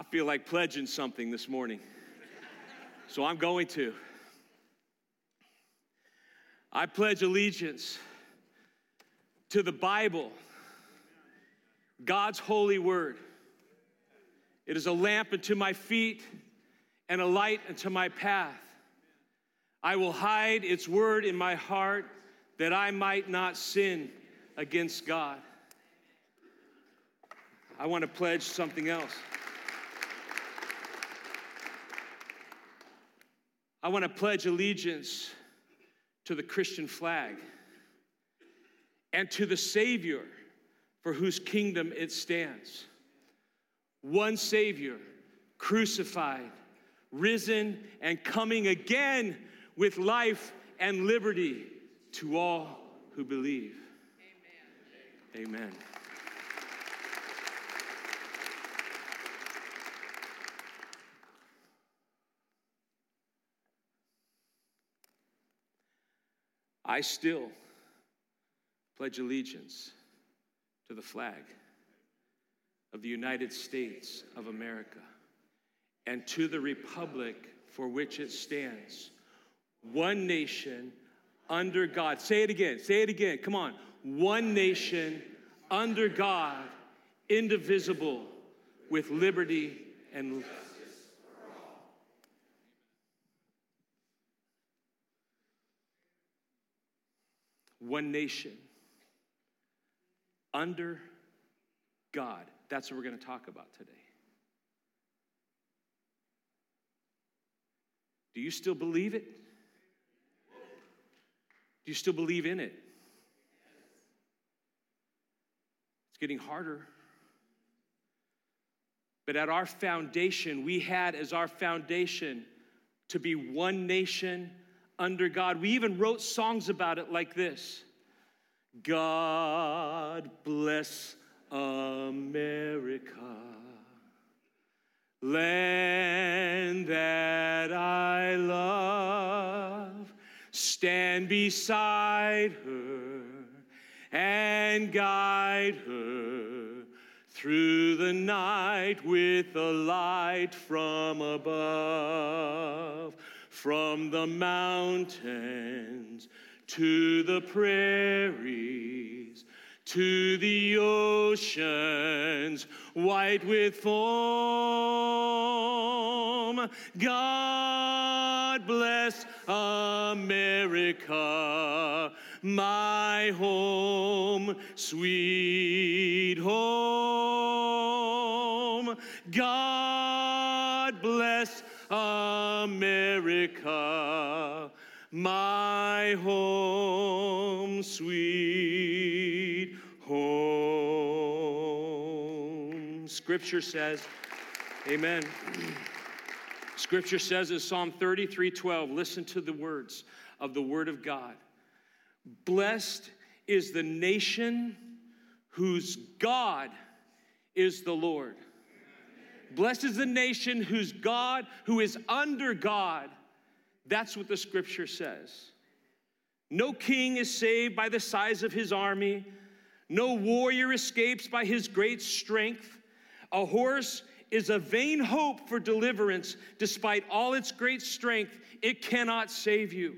I feel like pledging something this morning. So I'm going to. I pledge allegiance to the Bible, God's holy word. It is a lamp unto my feet and a light unto my path. I will hide its word in my heart that I might not sin against God. I want to pledge something else. I want to pledge allegiance to the Christian flag and to the Savior for whose kingdom it stands. One Savior, crucified, risen, and coming again with life and liberty to all who believe. Amen. Amen. I still pledge allegiance to the flag of the United States of America and to the republic for which it stands, one nation under God. Say it again, say it again, come on. One nation under God, indivisible, with liberty and one nation under God. That's what we're going to talk about today. Do you still believe it? Do you still believe in it? It's getting harder. But at our foundation, we had as our foundation to be one nation under God. We even wrote songs about it like this God bless America, land that I love. Stand beside her and guide her through the night with a light from above from the mountains to the prairies to the oceans white with foam. God bless America, my home, sweet home. God America, my home, sweet home. Scripture says, Amen. Scripture says in Psalm 33 12, listen to the words of the Word of God. Blessed is the nation whose God is the Lord. Blessed is the nation whose God, who is under God. That's what the scripture says. No king is saved by the size of his army. No warrior escapes by his great strength. A horse is a vain hope for deliverance. Despite all its great strength, it cannot save you.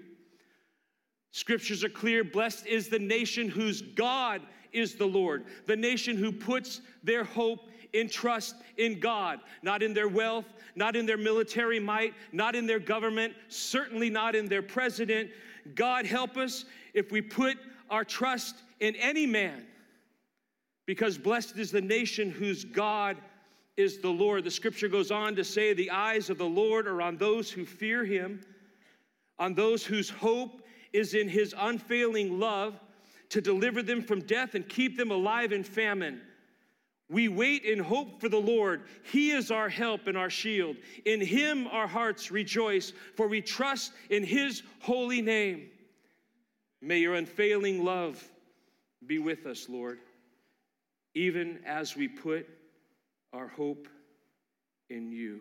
Scriptures are clear. Blessed is the nation whose God is the Lord, the nation who puts their hope in trust in God, not in their wealth, not in their military might, not in their government, certainly not in their president. God help us if we put our trust in any man, because blessed is the nation whose God is the Lord. The scripture goes on to say, The eyes of the Lord are on those who fear him, on those whose hope is in his unfailing love to deliver them from death and keep them alive in famine. We wait in hope for the Lord. He is our help and our shield. In Him our hearts rejoice, for we trust in His holy name. May your unfailing love be with us, Lord, even as we put our hope in you.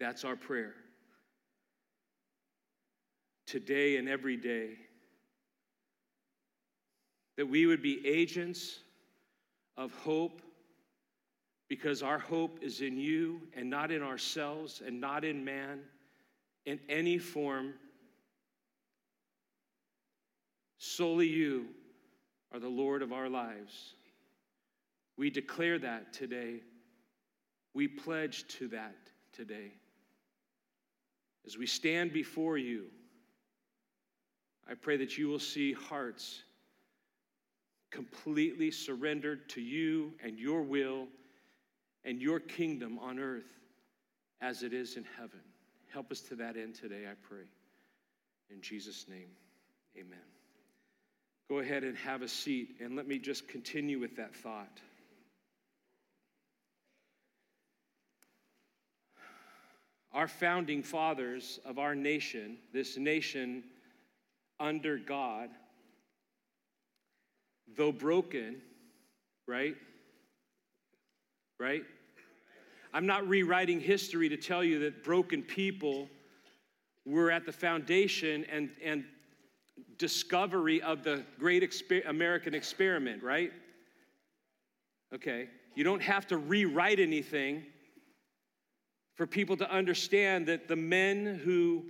That's our prayer. Today and every day, that we would be agents of hope because our hope is in you and not in ourselves and not in man in any form. Solely you are the Lord of our lives. We declare that today. We pledge to that today. As we stand before you, I pray that you will see hearts completely surrendered to you and your will and your kingdom on earth as it is in heaven. Help us to that end today, I pray. In Jesus' name, amen. Go ahead and have a seat, and let me just continue with that thought. Our founding fathers of our nation, this nation under God, though broken, right? Right? I'm not rewriting history to tell you that broken people were at the foundation and, and discovery of the great exper- American experiment, right? Okay. You don't have to rewrite anything for people to understand that the men who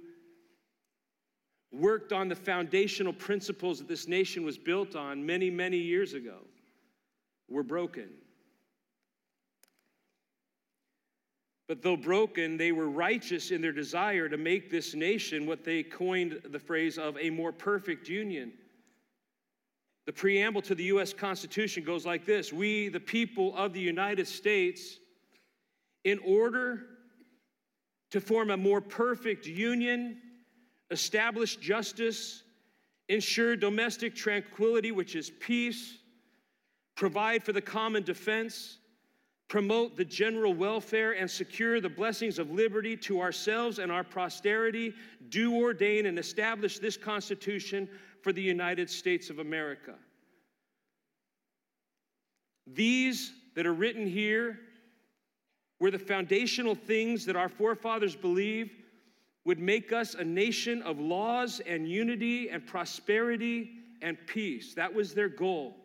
worked on the foundational principles that this nation was built on many, many years ago were broken. But though broken, they were righteous in their desire to make this nation what they coined the phrase of a more perfect union. The preamble to the U.S. Constitution goes like this We, the people of the United States, in order to form a more perfect union, establish justice, ensure domestic tranquility, which is peace, provide for the common defense, promote the general welfare, and secure the blessings of liberty to ourselves and our posterity, do ordain and establish this Constitution for the United States of America. These that are written here were the foundational things that our forefathers believed would make us a nation of laws and unity and prosperity and peace. That was their goal.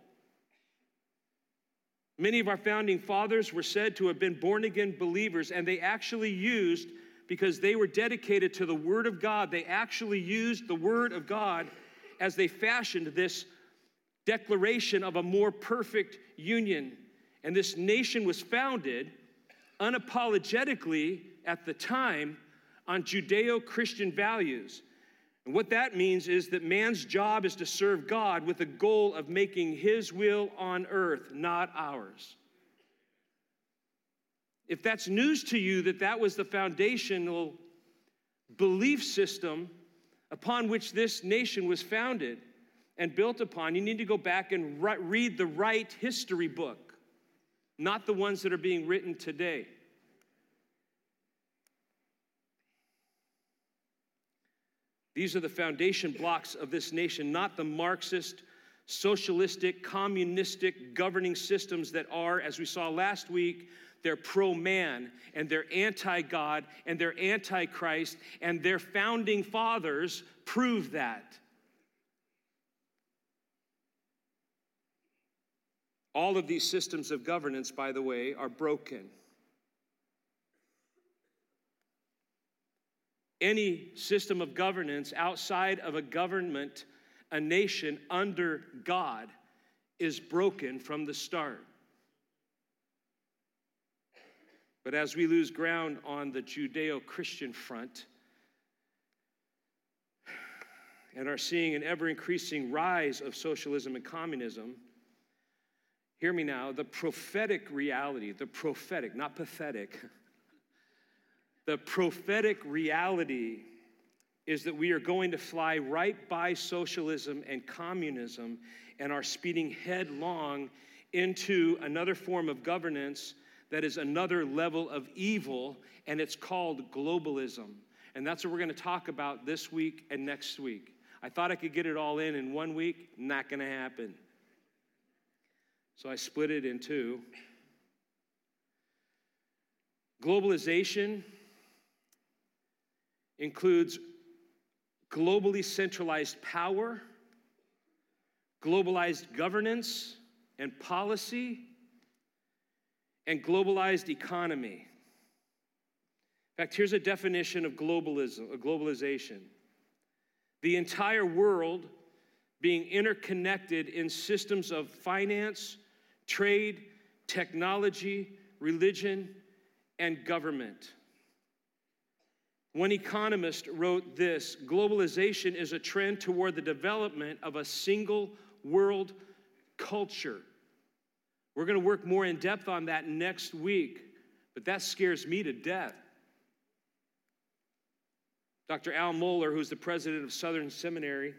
Many of our founding fathers were said to have been born again believers, and they actually used, because they were dedicated to the Word of God, they actually used the Word of God as they fashioned this declaration of a more perfect union. And this nation was founded unapologetically at the time on Judeo Christian values. And what that means is that man's job is to serve God with the goal of making his will on earth, not ours. If that's news to you that that was the foundational belief system upon which this nation was founded and built upon, you need to go back and read the right history book, not the ones that are being written today. These are the foundation blocks of this nation, not the Marxist, socialistic, communistic governing systems that are, as we saw last week, they're pro man and they're anti God and they're anti Christ, and their founding fathers prove that. All of these systems of governance, by the way, are broken. Any system of governance outside of a government, a nation under God, is broken from the start. But as we lose ground on the Judeo Christian front and are seeing an ever increasing rise of socialism and communism, hear me now the prophetic reality, the prophetic, not pathetic The prophetic reality is that we are going to fly right by socialism and communism and are speeding headlong into another form of governance that is another level of evil, and it's called globalism. And that's what we're going to talk about this week and next week. I thought I could get it all in in one week, not going to happen. So I split it in two. Globalization includes globally centralized power, globalized governance and policy, and globalized economy. In fact, here's a definition of globalism, of globalization. The entire world being interconnected in systems of finance, trade, technology, religion, and government. One economist wrote this globalization is a trend toward the development of a single world culture. We're going to work more in depth on that next week, but that scares me to death. Dr. Al Mohler, who's the president of Southern Seminary,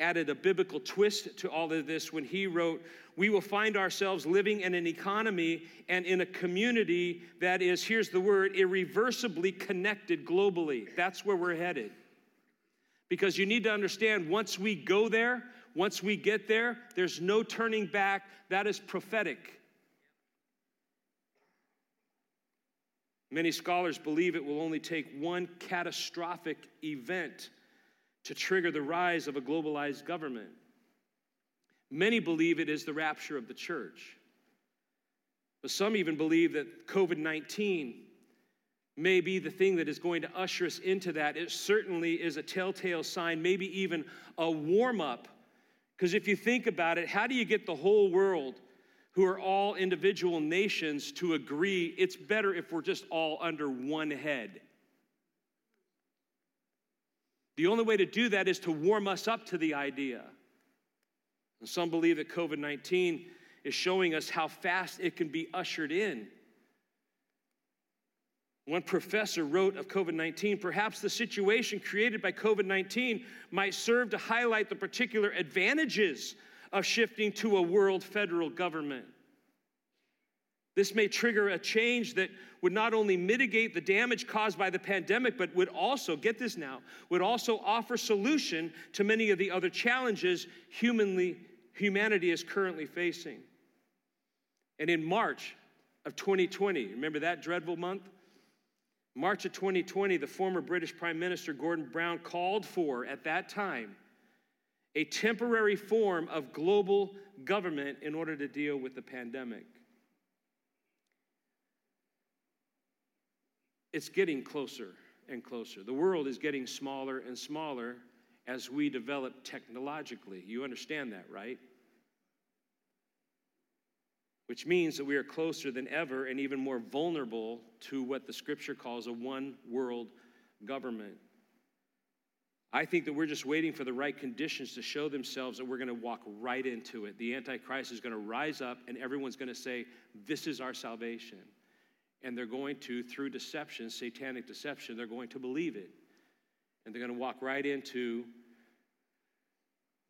added a biblical twist to all of this when he wrote, We will find ourselves living in an economy and in a community that is, here's the word, irreversibly connected globally. That's where we're headed. Because you need to understand once we go there, once we get there, there's no turning back. That is prophetic. Many scholars believe it will only take one catastrophic event to trigger the rise of a globalized government. Many believe it is the rapture of the church. But some even believe that COVID 19 may be the thing that is going to usher us into that. It certainly is a telltale sign, maybe even a warm up. Because if you think about it, how do you get the whole world who are all individual nations to agree it's better if we're just all under one head. The only way to do that is to warm us up to the idea. And some believe that COVID 19 is showing us how fast it can be ushered in. One professor wrote of COVID 19 perhaps the situation created by COVID 19 might serve to highlight the particular advantages of shifting to a world federal government. This may trigger a change that would not only mitigate the damage caused by the pandemic, but would also, get this now, would also offer solution to many of the other challenges humanly, humanity is currently facing. And in March of 2020, remember that dreadful month? March of 2020, the former British Prime Minister Gordon Brown called for, at that time, a temporary form of global government in order to deal with the pandemic. It's getting closer and closer. The world is getting smaller and smaller as we develop technologically. You understand that, right? Which means that we are closer than ever and even more vulnerable to what the scripture calls a one world government. I think that we're just waiting for the right conditions to show themselves and we're going to walk right into it. The Antichrist is going to rise up and everyone's going to say, This is our salvation. And they're going to, through deception, satanic deception, they're going to believe it. And they're going to walk right into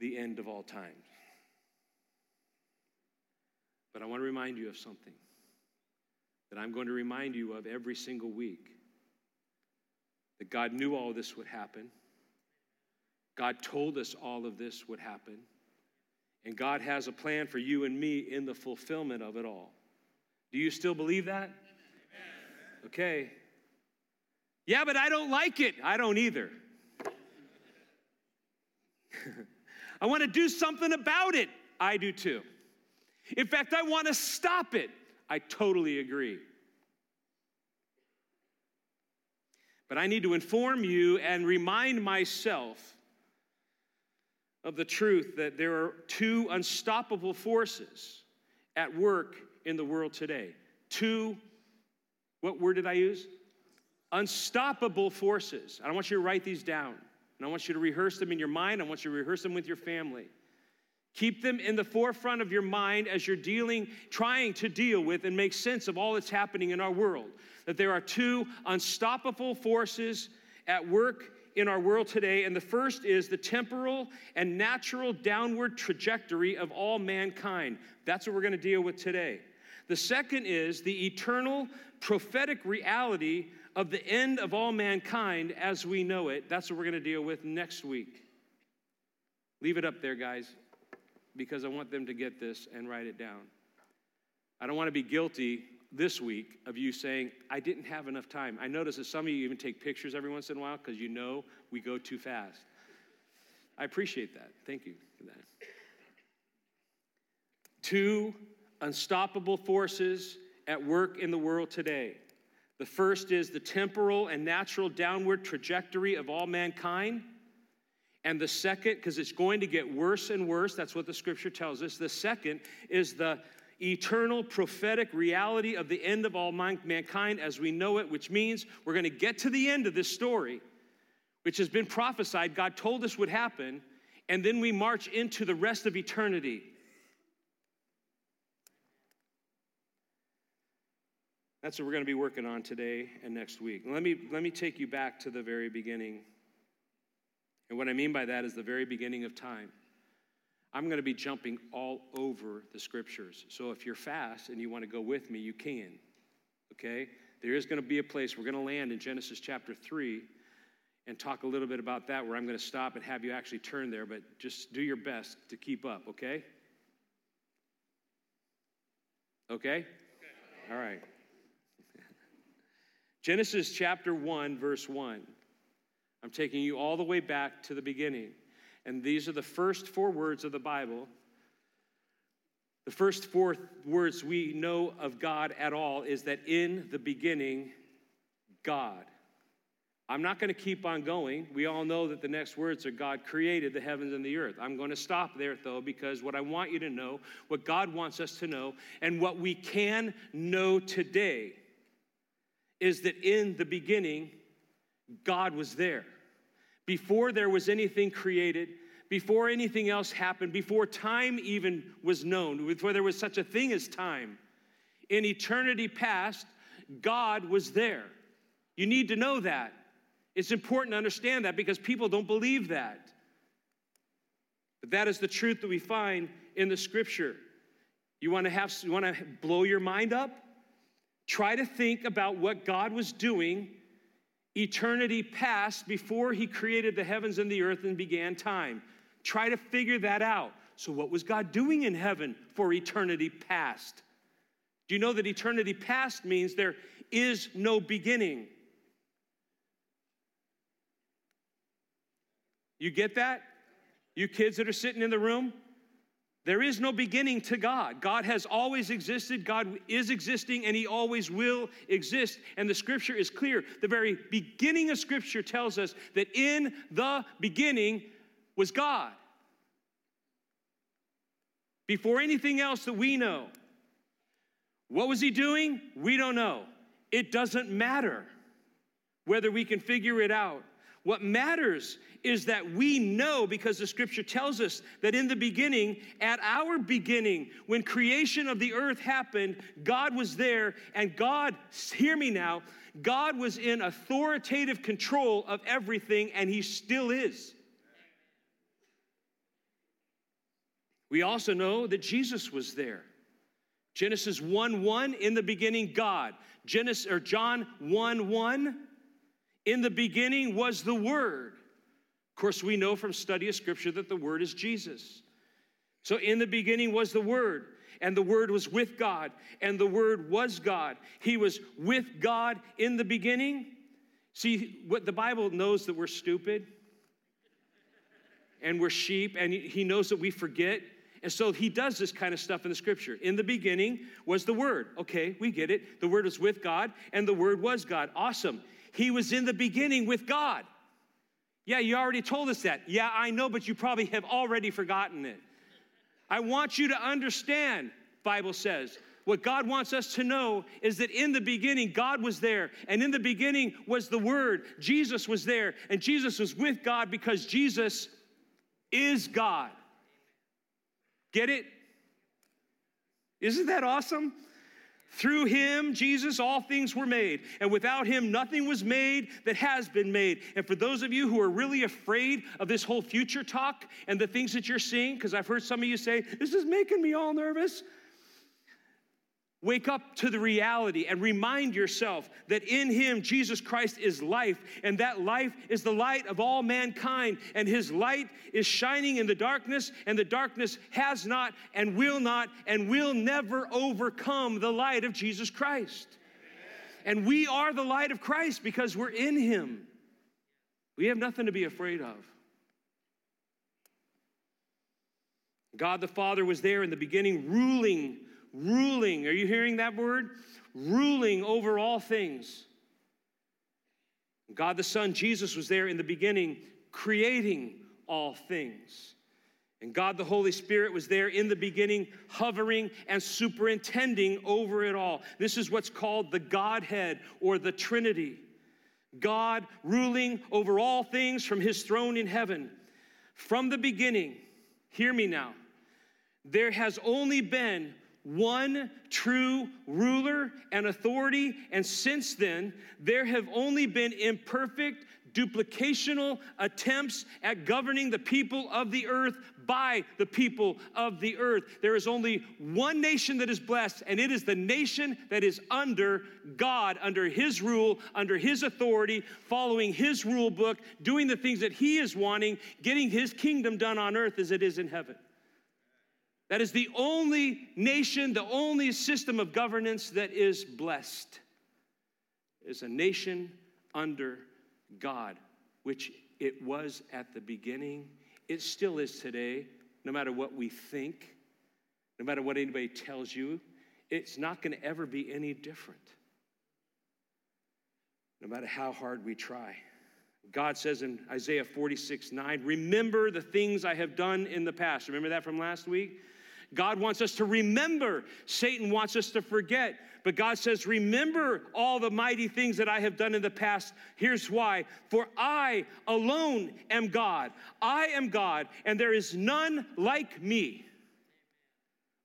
the end of all time. But I want to remind you of something that I'm going to remind you of every single week that God knew all this would happen. God told us all of this would happen. And God has a plan for you and me in the fulfillment of it all. Do you still believe that? Okay. Yeah, but I don't like it. I don't either. I want to do something about it. I do too. In fact, I want to stop it. I totally agree. But I need to inform you and remind myself of the truth that there are two unstoppable forces at work in the world today. Two, what word did I use? Unstoppable forces. I want you to write these down. And I want you to rehearse them in your mind. I want you to rehearse them with your family. Keep them in the forefront of your mind as you're dealing, trying to deal with and make sense of all that's happening in our world. That there are two unstoppable forces at work in our world today, and the first is the temporal and natural downward trajectory of all mankind. That's what we're going to deal with today. The second is the eternal prophetic reality of the end of all mankind as we know it. That's what we're going to deal with next week. Leave it up there, guys, because I want them to get this and write it down. I don't want to be guilty this week of you saying, I didn't have enough time. I notice that some of you even take pictures every once in a while because you know we go too fast. I appreciate that. Thank you for that. Two unstoppable forces at work in the world today. The first is the temporal and natural downward trajectory of all mankind. And the second, because it's going to get worse and worse, that's what the scripture tells us. The second is the eternal prophetic reality of the end of all mankind as we know it, which means we're going to get to the end of this story, which has been prophesied, God told us would happen, and then we march into the rest of eternity. That's what we're going to be working on today and next week. Let me, let me take you back to the very beginning. And what I mean by that is the very beginning of time. I'm going to be jumping all over the scriptures. So if you're fast and you want to go with me, you can. Okay? There is going to be a place we're going to land in Genesis chapter 3 and talk a little bit about that where I'm going to stop and have you actually turn there, but just do your best to keep up, okay? Okay? okay. All right. Genesis chapter 1, verse 1. I'm taking you all the way back to the beginning. And these are the first four words of the Bible. The first four words we know of God at all is that in the beginning, God. I'm not going to keep on going. We all know that the next words are God created the heavens and the earth. I'm going to stop there, though, because what I want you to know, what God wants us to know, and what we can know today is that in the beginning, God was there. Before there was anything created, before anything else happened, before time even was known, before there was such a thing as time, in eternity past, God was there. You need to know that. It's important to understand that because people don't believe that. But that is the truth that we find in the scripture. You want to have you want to blow your mind up? Try to think about what God was doing eternity past before he created the heavens and the earth and began time. Try to figure that out. So, what was God doing in heaven for eternity past? Do you know that eternity past means there is no beginning? You get that? You kids that are sitting in the room? There is no beginning to God. God has always existed, God is existing, and He always will exist. And the scripture is clear. The very beginning of scripture tells us that in the beginning was God. Before anything else that we know. What was He doing? We don't know. It doesn't matter whether we can figure it out. What matters is that we know because the scripture tells us that in the beginning, at our beginning, when creation of the earth happened, God was there, and God, hear me now, God was in authoritative control of everything, and He still is. We also know that Jesus was there. Genesis 1 1, in the beginning, God. Genesis, or John 1 1, in the beginning was the Word. Of course, we know from study of Scripture that the Word is Jesus. So, in the beginning was the Word, and the Word was with God, and the Word was God. He was with God in the beginning. See, what the Bible knows that we're stupid and we're sheep, and He knows that we forget. And so he does this kind of stuff in the scripture. In the beginning was the Word. Okay, we get it. The Word was with God, and the Word was God. Awesome. He was in the beginning with God. Yeah, you already told us that. Yeah, I know, but you probably have already forgotten it. I want you to understand, Bible says, what God wants us to know is that in the beginning, God was there, and in the beginning was the Word. Jesus was there, and Jesus was with God because Jesus is God. Get it? Isn't that awesome? Through him, Jesus, all things were made. And without him, nothing was made that has been made. And for those of you who are really afraid of this whole future talk and the things that you're seeing, because I've heard some of you say, this is making me all nervous. Wake up to the reality and remind yourself that in Him, Jesus Christ is life, and that life is the light of all mankind, and His light is shining in the darkness, and the darkness has not, and will not, and will never overcome the light of Jesus Christ. And we are the light of Christ because we're in Him. We have nothing to be afraid of. God the Father was there in the beginning, ruling ruling. Are you hearing that word? ruling over all things. God the Son, Jesus, was there in the beginning, creating all things. And God the Holy Spirit was there in the beginning, hovering and superintending over it all. This is what's called the Godhead or the Trinity. God ruling over all things from his throne in heaven. From the beginning, hear me now, there has only been one true ruler and authority, and since then, there have only been imperfect, duplicational attempts at governing the people of the earth by the people of the earth. There is only one nation that is blessed, and it is the nation that is under God, under His rule, under His authority, following His rule book, doing the things that He is wanting, getting His kingdom done on earth as it is in heaven. That is the only nation, the only system of governance that is blessed, is a nation under God, which it was at the beginning it still is today, no matter what we think, no matter what anybody tells you. It's not going to ever be any different, no matter how hard we try. God says in Isaiah 46 9, Remember the things I have done in the past. Remember that from last week? God wants us to remember. Satan wants us to forget. But God says, Remember all the mighty things that I have done in the past. Here's why For I alone am God. I am God, and there is none like me.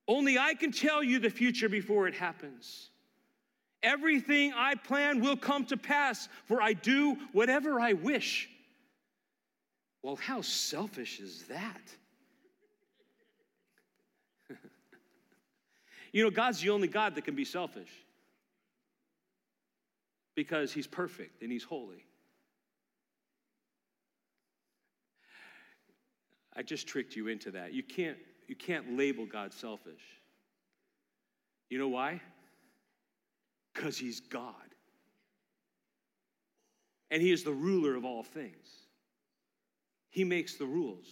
Only I can tell you the future before it happens. Everything I plan will come to pass, for I do whatever I wish. Well, how selfish is that? You know, God's the only God that can be selfish because he's perfect and he's holy. I just tricked you into that. You can't, you can't label God selfish. You know why? Because he's God. And he is the ruler of all things. He makes the rules.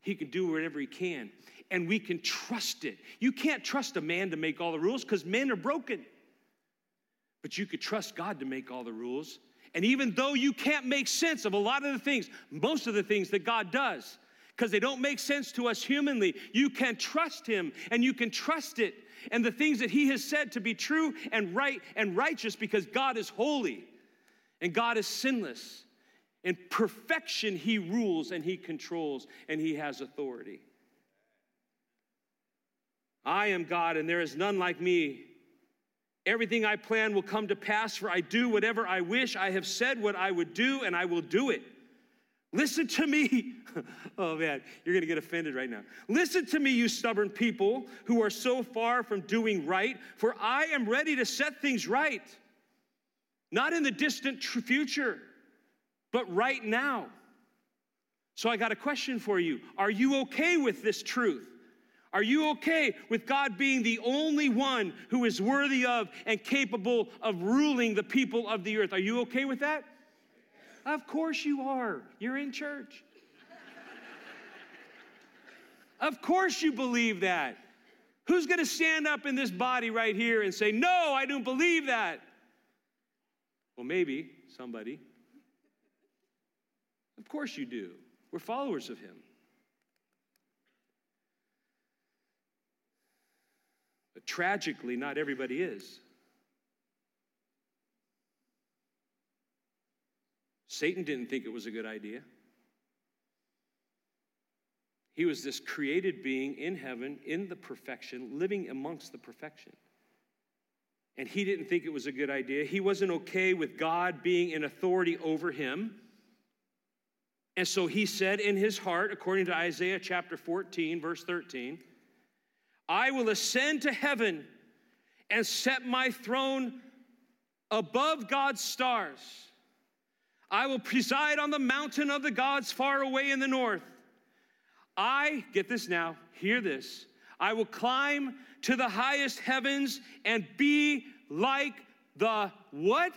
He can do whatever he can and we can trust it. You can't trust a man to make all the rules because men are broken. But you could trust God to make all the rules. And even though you can't make sense of a lot of the things, most of the things that God does, because they don't make sense to us humanly, you can trust Him and you can trust it and the things that He has said to be true and right and righteous because God is holy and God is sinless. In perfection, He rules and He controls and He has authority. I am God, and there is none like me. Everything I plan will come to pass, for I do whatever I wish. I have said what I would do, and I will do it. Listen to me. oh man, you're gonna get offended right now. Listen to me, you stubborn people who are so far from doing right, for I am ready to set things right. Not in the distant future, but right now. So I got a question for you. Are you okay with this truth? Are you okay with God being the only one who is worthy of and capable of ruling the people of the earth? Are you okay with that? Of course you are. You're in church. of course you believe that. Who's going to stand up in this body right here and say, No, I don't believe that? Well, maybe somebody. Of course you do. We're followers of Him. But tragically, not everybody is. Satan didn't think it was a good idea. He was this created being in heaven, in the perfection, living amongst the perfection. And he didn't think it was a good idea. He wasn't okay with God being in authority over him. And so he said in his heart, according to Isaiah chapter 14, verse 13, I will ascend to heaven and set my throne above God's stars. I will preside on the mountain of the gods far away in the north. I, get this now, hear this. I will climb to the highest heavens and be like the what?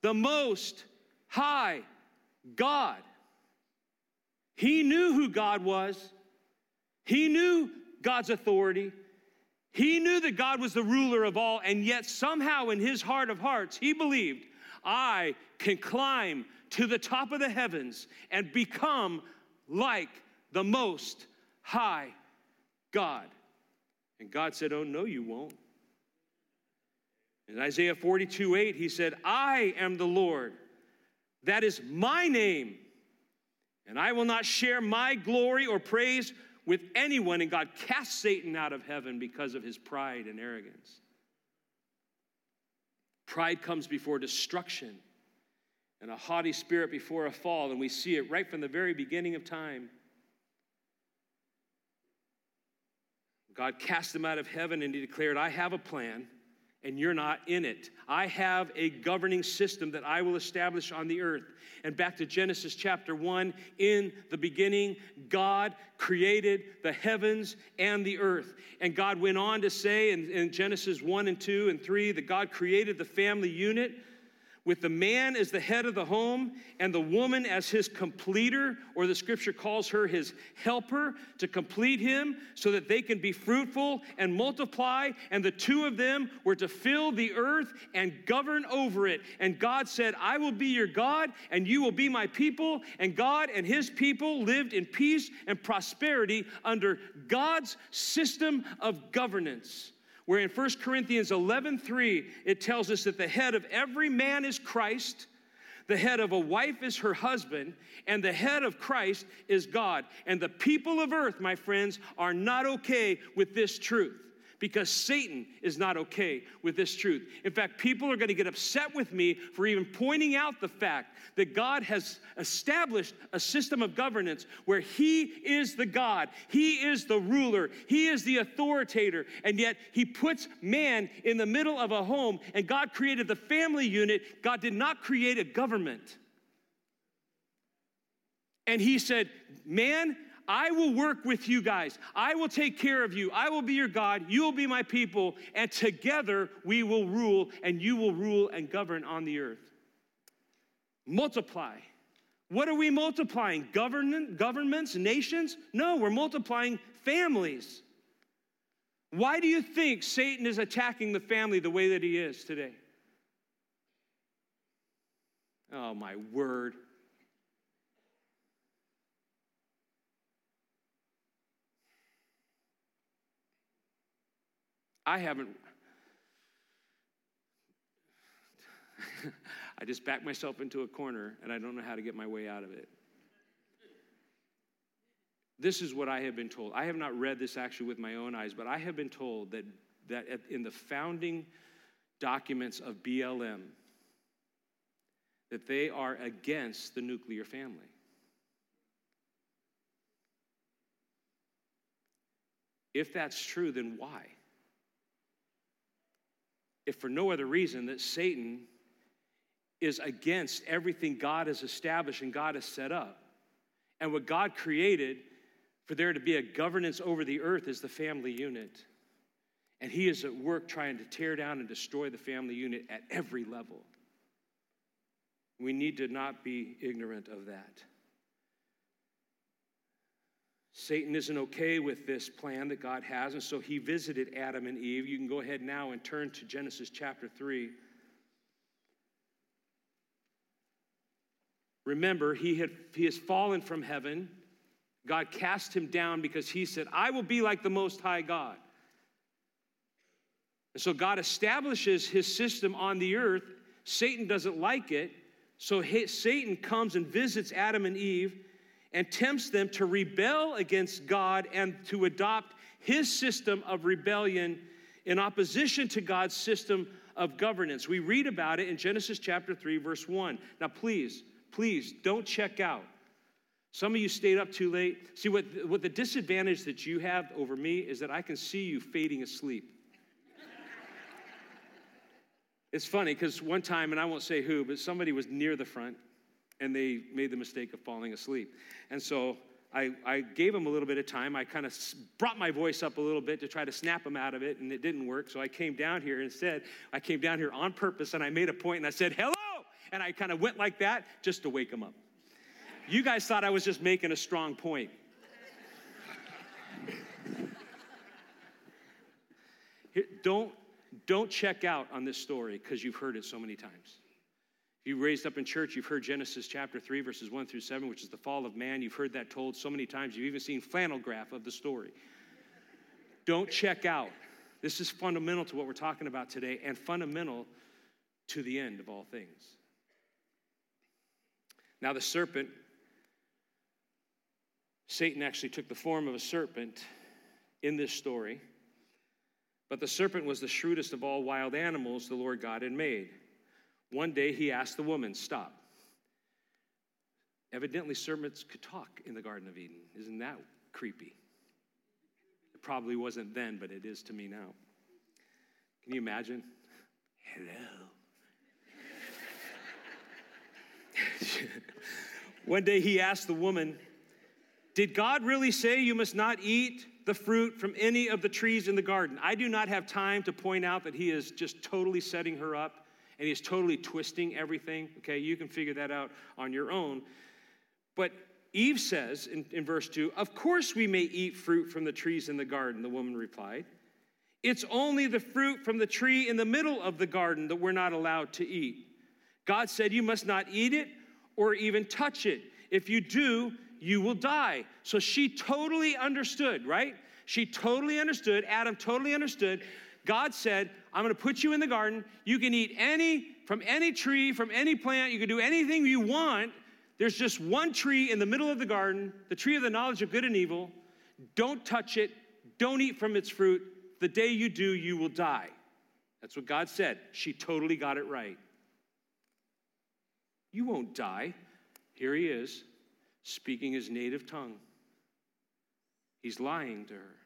The most high God. He knew who God was. He knew God's authority. He knew that God was the ruler of all, and yet somehow in his heart of hearts, he believed, I can climb to the top of the heavens and become like the most high God. And God said, Oh, no, you won't. In Isaiah 42 8, he said, I am the Lord. That is my name. And I will not share my glory or praise with anyone. And God cast Satan out of heaven because of his pride and arrogance. Pride comes before destruction, and a haughty spirit before a fall. And we see it right from the very beginning of time. God cast him out of heaven and he declared, I have a plan and you're not in it. I have a governing system that I will establish on the earth. And back to Genesis chapter 1 in the beginning, God created the heavens and the earth. And God went on to say in, in Genesis 1 and 2 and 3 that God created the family unit with the man as the head of the home and the woman as his completer, or the scripture calls her his helper to complete him so that they can be fruitful and multiply. And the two of them were to fill the earth and govern over it. And God said, I will be your God, and you will be my people. And God and his people lived in peace and prosperity under God's system of governance where in 1 Corinthians 11:3 it tells us that the head of every man is Christ, the head of a wife is her husband, and the head of Christ is God. And the people of earth, my friends, are not okay with this truth because Satan is not okay with this truth. In fact, people are going to get upset with me for even pointing out the fact that God has established a system of governance where He is the God, He is the ruler, He is the authoritator, and yet He puts man in the middle of a home, and God created the family unit. God did not create a government. And He said, Man, I will work with you guys. I will take care of you. I will be your God. You will be my people. And together we will rule, and you will rule and govern on the earth. Multiply. What are we multiplying? Government, governments, nations? No, we're multiplying families. Why do you think Satan is attacking the family the way that he is today? Oh, my word. I haven't. I just backed myself into a corner and I don't know how to get my way out of it. This is what I have been told. I have not read this actually with my own eyes, but I have been told that, that in the founding documents of BLM, that they are against the nuclear family. If that's true, then why? If for no other reason that Satan is against everything God has established and God has set up. And what God created for there to be a governance over the earth is the family unit. And he is at work trying to tear down and destroy the family unit at every level. We need to not be ignorant of that. Satan isn't okay with this plan that God has, and so he visited Adam and Eve. You can go ahead now and turn to Genesis chapter 3. Remember, he, had, he has fallen from heaven. God cast him down because he said, I will be like the Most High God. And so God establishes his system on the earth. Satan doesn't like it. So Satan comes and visits Adam and Eve and tempts them to rebel against God and to adopt his system of rebellion in opposition to God's system of governance. We read about it in Genesis chapter 3, verse 1. Now, please, please don't check out. Some of you stayed up too late. See, what, what the disadvantage that you have over me is that I can see you fading asleep. it's funny because one time, and I won't say who, but somebody was near the front and they made the mistake of falling asleep. And so I, I gave them a little bit of time. I kind of brought my voice up a little bit to try to snap them out of it, and it didn't work. So I came down here instead. I came down here on purpose, and I made a point, and I said, hello! And I kind of went like that just to wake them up. You guys thought I was just making a strong point. Don't, don't check out on this story because you've heard it so many times. You raised up in church, you've heard Genesis chapter 3, verses 1 through 7, which is the fall of man. You've heard that told so many times. You've even seen flannel graph of the story. Don't check out. This is fundamental to what we're talking about today and fundamental to the end of all things. Now, the serpent, Satan actually took the form of a serpent in this story. But the serpent was the shrewdest of all wild animals the Lord God had made. One day he asked the woman, Stop. Evidently, serpents could talk in the Garden of Eden. Isn't that creepy? It probably wasn't then, but it is to me now. Can you imagine? Hello. One day he asked the woman, Did God really say you must not eat the fruit from any of the trees in the garden? I do not have time to point out that he is just totally setting her up and he's totally twisting everything. Okay, you can figure that out on your own. But Eve says in, in verse 2, Of course we may eat fruit from the trees in the garden, the woman replied. It's only the fruit from the tree in the middle of the garden that we're not allowed to eat. God said, You must not eat it or even touch it. If you do, you will die. So she totally understood, right? She totally understood. Adam totally understood. God said, I'm going to put you in the garden. You can eat any from any tree, from any plant. You can do anything you want. There's just one tree in the middle of the garden, the tree of the knowledge of good and evil. Don't touch it. Don't eat from its fruit. The day you do, you will die. That's what God said. She totally got it right. You won't die. Here he is, speaking his native tongue. He's lying to her.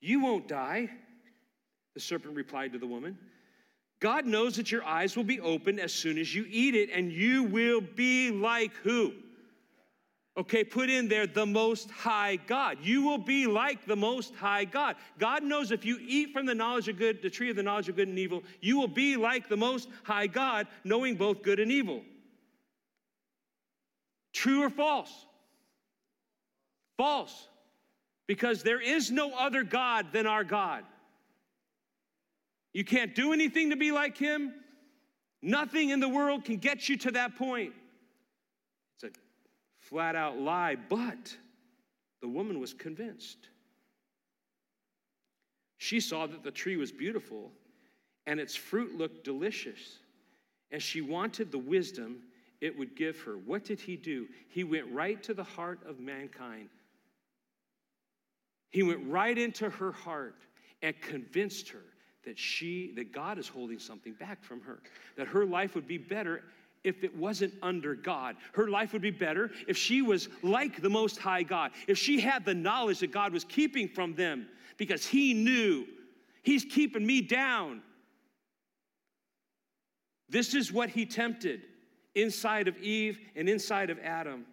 You won't die. The serpent replied to the woman. God knows that your eyes will be opened as soon as you eat it, and you will be like who? Okay, put in there the Most High God. You will be like the Most High God. God knows if you eat from the knowledge of good, the tree of the knowledge of good and evil, you will be like the Most High God, knowing both good and evil. True or false? False. Because there is no other God than our God. You can't do anything to be like Him. Nothing in the world can get you to that point It's a flat out lie, but the woman was convinced. She saw that the tree was beautiful and its fruit looked delicious, and she wanted the wisdom it would give her. What did he do? He went right to the heart of mankind. He went right into her heart and convinced her that she that God is holding something back from her, that her life would be better if it wasn't under God. Her life would be better if she was like the Most High God, if she had the knowledge that God was keeping from them because He knew He's keeping me down. This is what He tempted inside of Eve and inside of Adam.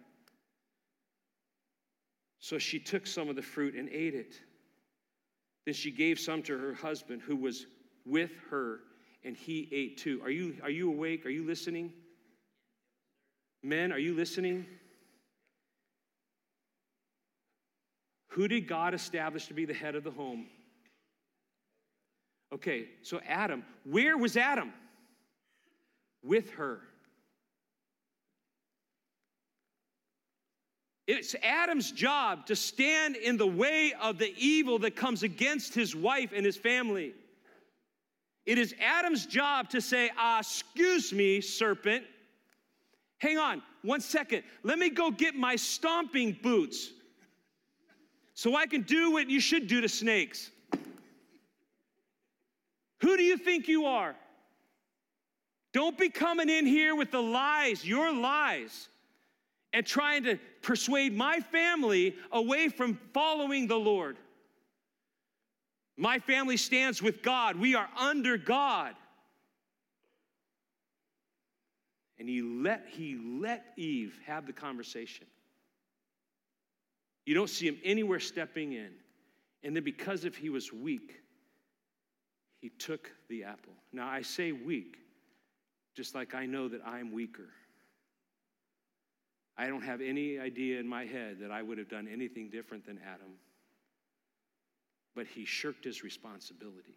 So she took some of the fruit and ate it. Then she gave some to her husband who was with her, and he ate too. Are you, are you awake? Are you listening? Men, are you listening? Who did God establish to be the head of the home? Okay, so Adam, where was Adam? With her. It's Adam's job to stand in the way of the evil that comes against his wife and his family. It is Adam's job to say, ah, Excuse me, serpent. Hang on one second. Let me go get my stomping boots so I can do what you should do to snakes. Who do you think you are? Don't be coming in here with the lies, your lies, and trying to persuade my family away from following the Lord. My family stands with God. We are under God. And he let, he let Eve have the conversation. You don't see him anywhere stepping in. And then because if he was weak, he took the apple. Now I say weak, just like I know that I'm weaker. I don't have any idea in my head that I would have done anything different than Adam. but he shirked his responsibility.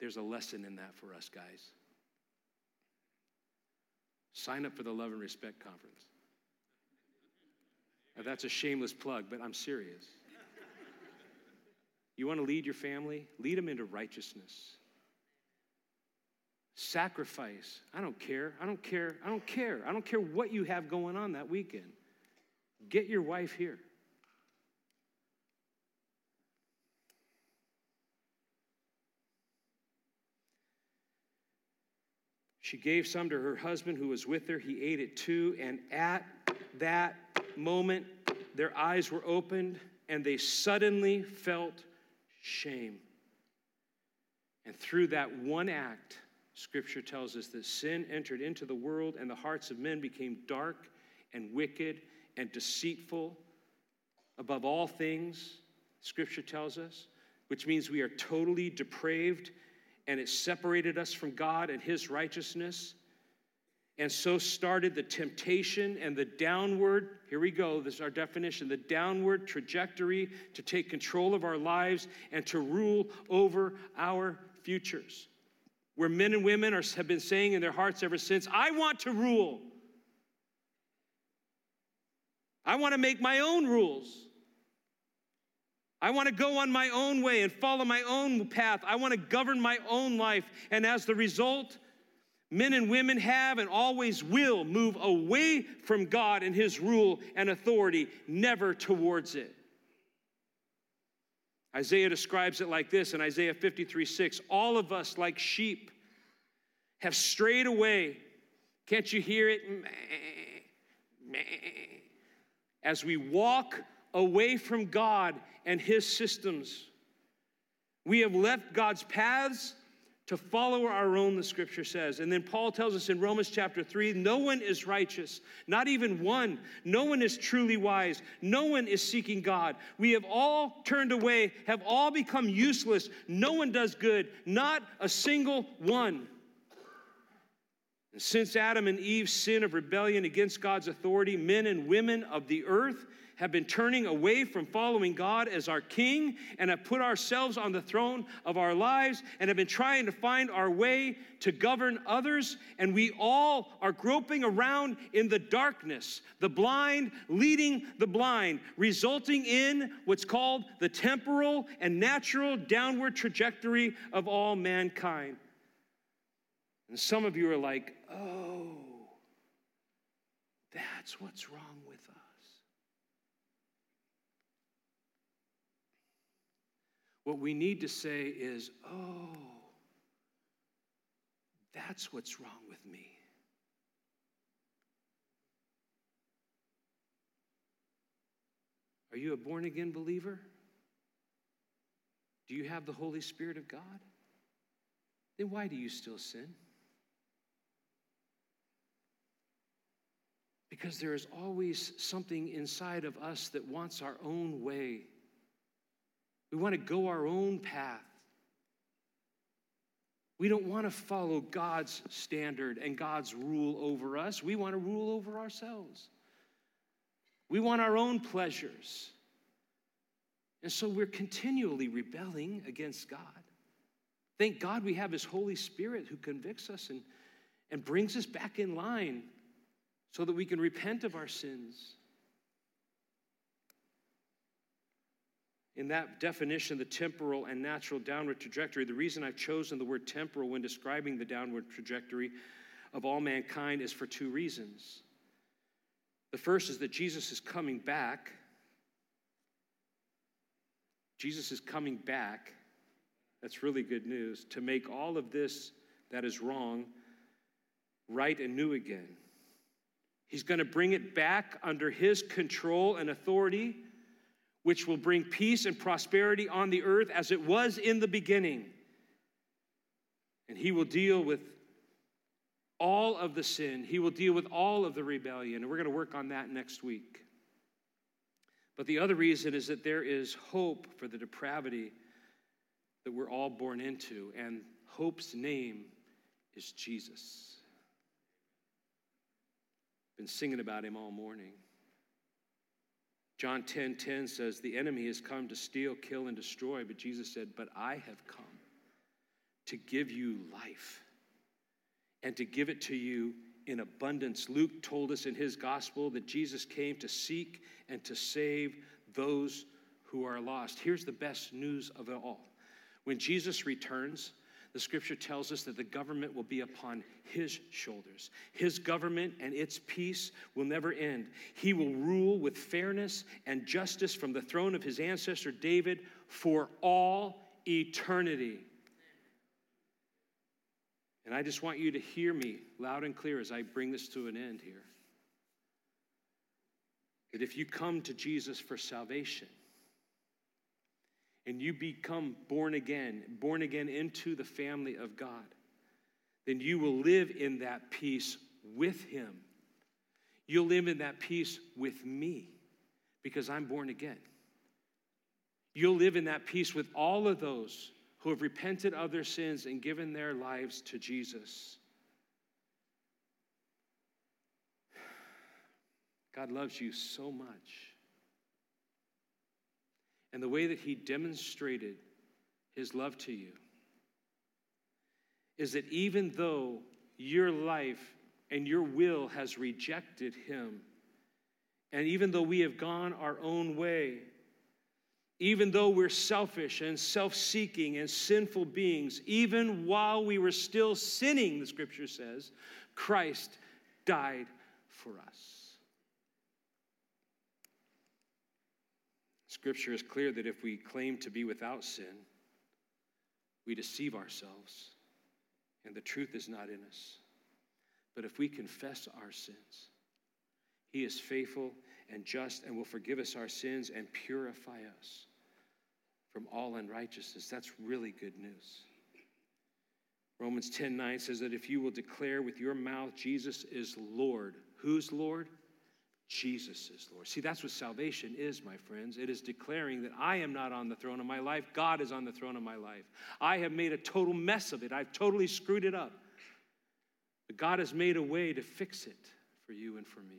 There's a lesson in that for us, guys. Sign up for the Love and Respect Conference. Now, that's a shameless plug, but I'm serious. You want to lead your family? Lead them into righteousness. Sacrifice. I don't care. I don't care. I don't care. I don't care what you have going on that weekend. Get your wife here. She gave some to her husband who was with her. He ate it too. And at that moment, their eyes were opened and they suddenly felt shame. And through that one act, Scripture tells us that sin entered into the world and the hearts of men became dark and wicked and deceitful above all things, Scripture tells us, which means we are totally depraved and it separated us from God and His righteousness. And so started the temptation and the downward, here we go, this is our definition, the downward trajectory to take control of our lives and to rule over our futures. Where men and women are, have been saying in their hearts ever since, I want to rule. I want to make my own rules. I want to go on my own way and follow my own path. I want to govern my own life. And as the result, men and women have and always will move away from God and His rule and authority, never towards it. Isaiah describes it like this in Isaiah 53 6 All of us, like sheep, have strayed away. Can't you hear it? As we walk away from God and his systems. We have left God's paths to follow our own, the scripture says. And then Paul tells us in Romans chapter 3 no one is righteous, not even one. No one is truly wise. No one is seeking God. We have all turned away, have all become useless. No one does good, not a single one. And since Adam and Eve's sin of rebellion against God's authority, men and women of the earth have been turning away from following God as our King and have put ourselves on the throne of our lives and have been trying to find our way to govern others. And we all are groping around in the darkness, the blind leading the blind, resulting in what's called the temporal and natural downward trajectory of all mankind. And some of you are like, oh, that's what's wrong with us. What we need to say is, oh, that's what's wrong with me. Are you a born again believer? Do you have the Holy Spirit of God? Then why do you still sin? Because there is always something inside of us that wants our own way we want to go our own path. We don't want to follow God's standard and God's rule over us. We want to rule over ourselves. We want our own pleasures. And so we're continually rebelling against God. Thank God we have His Holy Spirit who convicts us and, and brings us back in line so that we can repent of our sins in that definition, the temporal and natural downward trajectory, the reason I've chosen the word temporal when describing the downward trajectory of all mankind is for two reasons. The first is that Jesus is coming back. Jesus is coming back. That's really good news to make all of this that is wrong right and new again. He's going to bring it back under his control and authority which will bring peace and prosperity on the earth as it was in the beginning. And he will deal with all of the sin, he will deal with all of the rebellion. And we're going to work on that next week. But the other reason is that there is hope for the depravity that we're all born into, and hope's name is Jesus. Been singing about him all morning. John 10 10 says, The enemy has come to steal, kill, and destroy. But Jesus said, But I have come to give you life and to give it to you in abundance. Luke told us in his gospel that Jesus came to seek and to save those who are lost. Here's the best news of it all. When Jesus returns, the scripture tells us that the government will be upon his shoulders. His government and its peace will never end. He will rule with fairness and justice from the throne of his ancestor David for all eternity. And I just want you to hear me loud and clear as I bring this to an end here. That if you come to Jesus for salvation, and you become born again, born again into the family of God, then you will live in that peace with Him. You'll live in that peace with me because I'm born again. You'll live in that peace with all of those who have repented of their sins and given their lives to Jesus. God loves you so much. And the way that He demonstrated His love to you is that even though your life and your will has rejected Him, and even though we have gone our own way, even though we're selfish and self seeking and sinful beings, even while we were still sinning, the scripture says, Christ died for us. Scripture is clear that if we claim to be without sin, we deceive ourselves, and the truth is not in us. But if we confess our sins, He is faithful and just and will forgive us our sins and purify us from all unrighteousness. That's really good news. Romans 10 9 says that if you will declare with your mouth Jesus is Lord, who's Lord? Jesus is Lord. See, that's what salvation is, my friends. It is declaring that I am not on the throne of my life, God is on the throne of my life. I have made a total mess of it, I've totally screwed it up. But God has made a way to fix it for you and for me.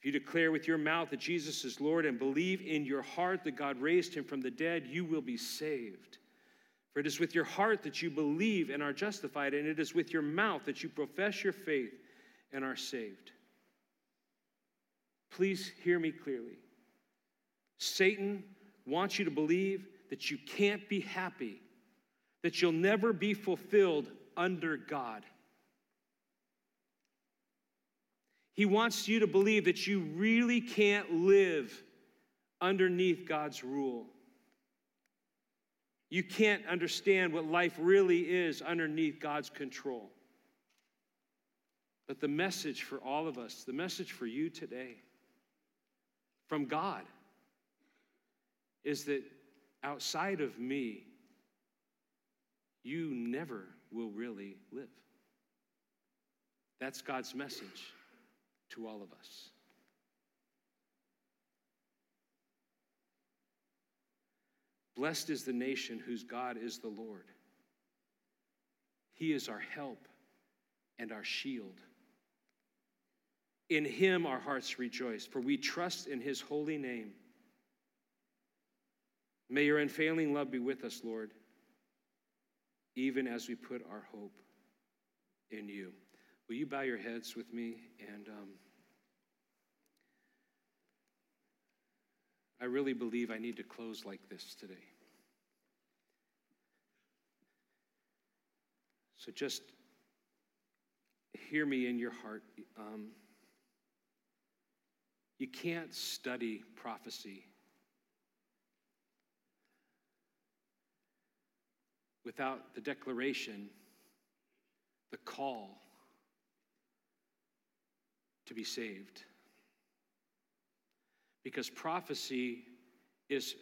If you declare with your mouth that Jesus is Lord and believe in your heart that God raised him from the dead, you will be saved. For it is with your heart that you believe and are justified, and it is with your mouth that you profess your faith and are saved. Please hear me clearly. Satan wants you to believe that you can't be happy, that you'll never be fulfilled under God. He wants you to believe that you really can't live underneath God's rule. You can't understand what life really is underneath God's control. But the message for all of us, the message for you today from God is that outside of me, you never will really live. That's God's message to all of us. Blessed is the nation whose God is the Lord. He is our help and our shield. In him our hearts rejoice, for we trust in his holy name. May your unfailing love be with us, Lord, even as we put our hope in you. Will you bow your heads with me? And um, I really believe I need to close like this today. So just hear me in your heart. Um, you can't study prophecy without the declaration, the call to be saved. Because prophecy is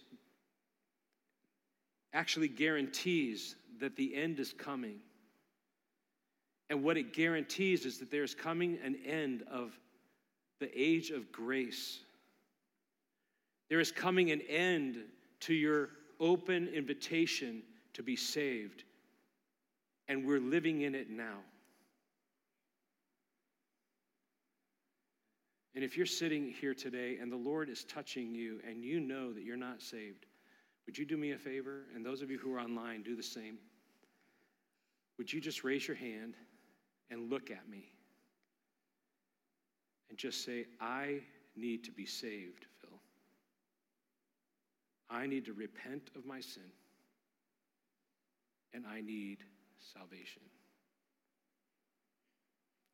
actually guarantees that the end is coming. And what it guarantees is that there's coming an end of the age of grace. There is coming an end to your open invitation to be saved, and we're living in it now. And if you're sitting here today and the Lord is touching you and you know that you're not saved, would you do me a favor? And those of you who are online, do the same. Would you just raise your hand and look at me and just say, I need to be saved, Phil. I need to repent of my sin and I need salvation.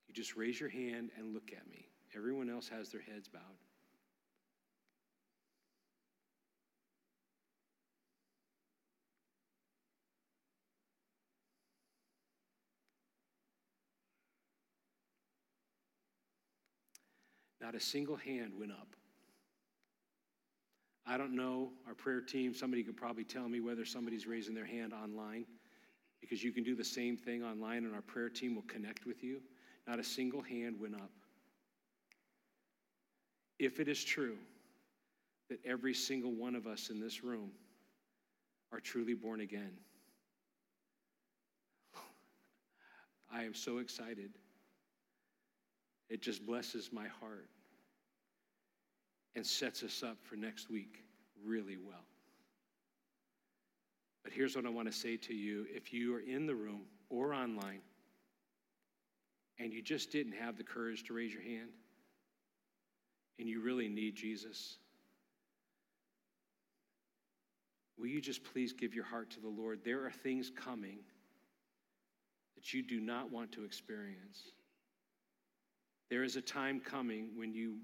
You just raise your hand and look at me. Everyone else has their heads bowed. Not a single hand went up. I don't know our prayer team. Somebody could probably tell me whether somebody's raising their hand online because you can do the same thing online and our prayer team will connect with you. Not a single hand went up if it is true that every single one of us in this room are truly born again, I am so excited. It just blesses my heart and sets us up for next week really well. But here's what I want to say to you if you are in the room or online and you just didn't have the courage to raise your hand, and you really need Jesus, will you just please give your heart to the Lord? There are things coming that you do not want to experience. There is a time coming when you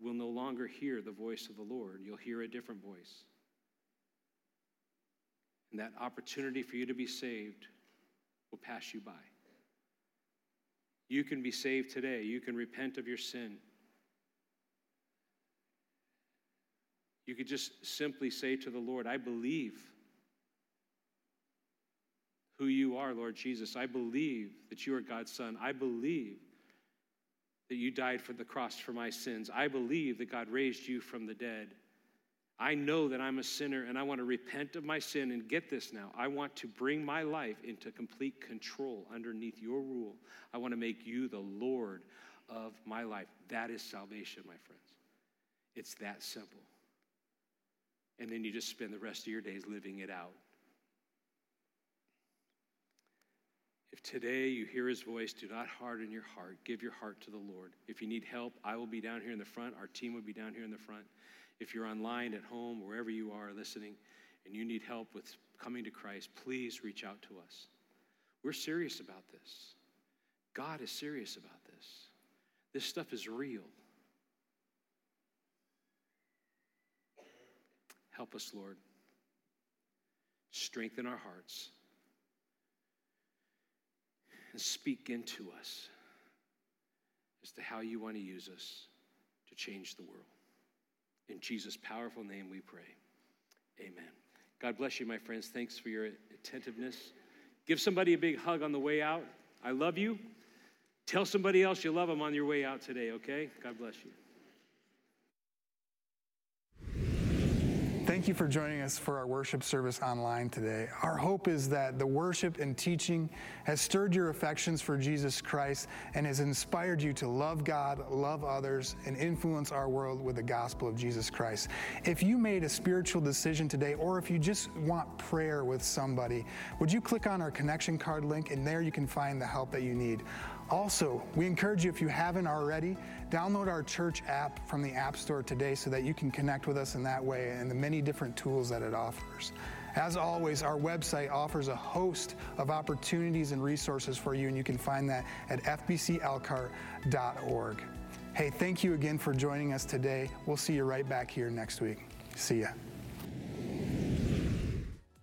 will no longer hear the voice of the Lord, you'll hear a different voice. And that opportunity for you to be saved will pass you by. You can be saved today. You can repent of your sin. You could just simply say to the Lord, I believe who you are, Lord Jesus. I believe that you are God's Son. I believe that you died for the cross for my sins. I believe that God raised you from the dead. I know that I'm a sinner and I want to repent of my sin and get this now. I want to bring my life into complete control underneath your rule. I want to make you the Lord of my life. That is salvation, my friends. It's that simple and then you just spend the rest of your days living it out. If today you hear his voice, do not harden your heart. Give your heart to the Lord. If you need help, I will be down here in the front. Our team will be down here in the front. If you're online, at home, wherever you are listening, and you need help with coming to Christ, please reach out to us. We're serious about this. God is serious about this. This stuff is real. Help us, Lord. Strengthen our hearts and speak into us as to how you want to use us to change the world. In Jesus' powerful name we pray. Amen. God bless you, my friends. Thanks for your attentiveness. Give somebody a big hug on the way out. I love you. Tell somebody else you love them on your way out today, okay? God bless you. Thank you for joining us for our worship service online today. Our hope is that the worship and teaching has stirred your affections for Jesus Christ and has inspired you to love God, love others, and influence our world with the gospel of Jesus Christ. If you made a spiritual decision today, or if you just want prayer with somebody, would you click on our connection card link and there you can find the help that you need. Also, we encourage you, if you haven't already, download our church app from the App Store today so that you can connect with us in that way and the many different tools that it offers. As always, our website offers a host of opportunities and resources for you, and you can find that at fbcelcar.org. Hey, thank you again for joining us today. We'll see you right back here next week. See ya.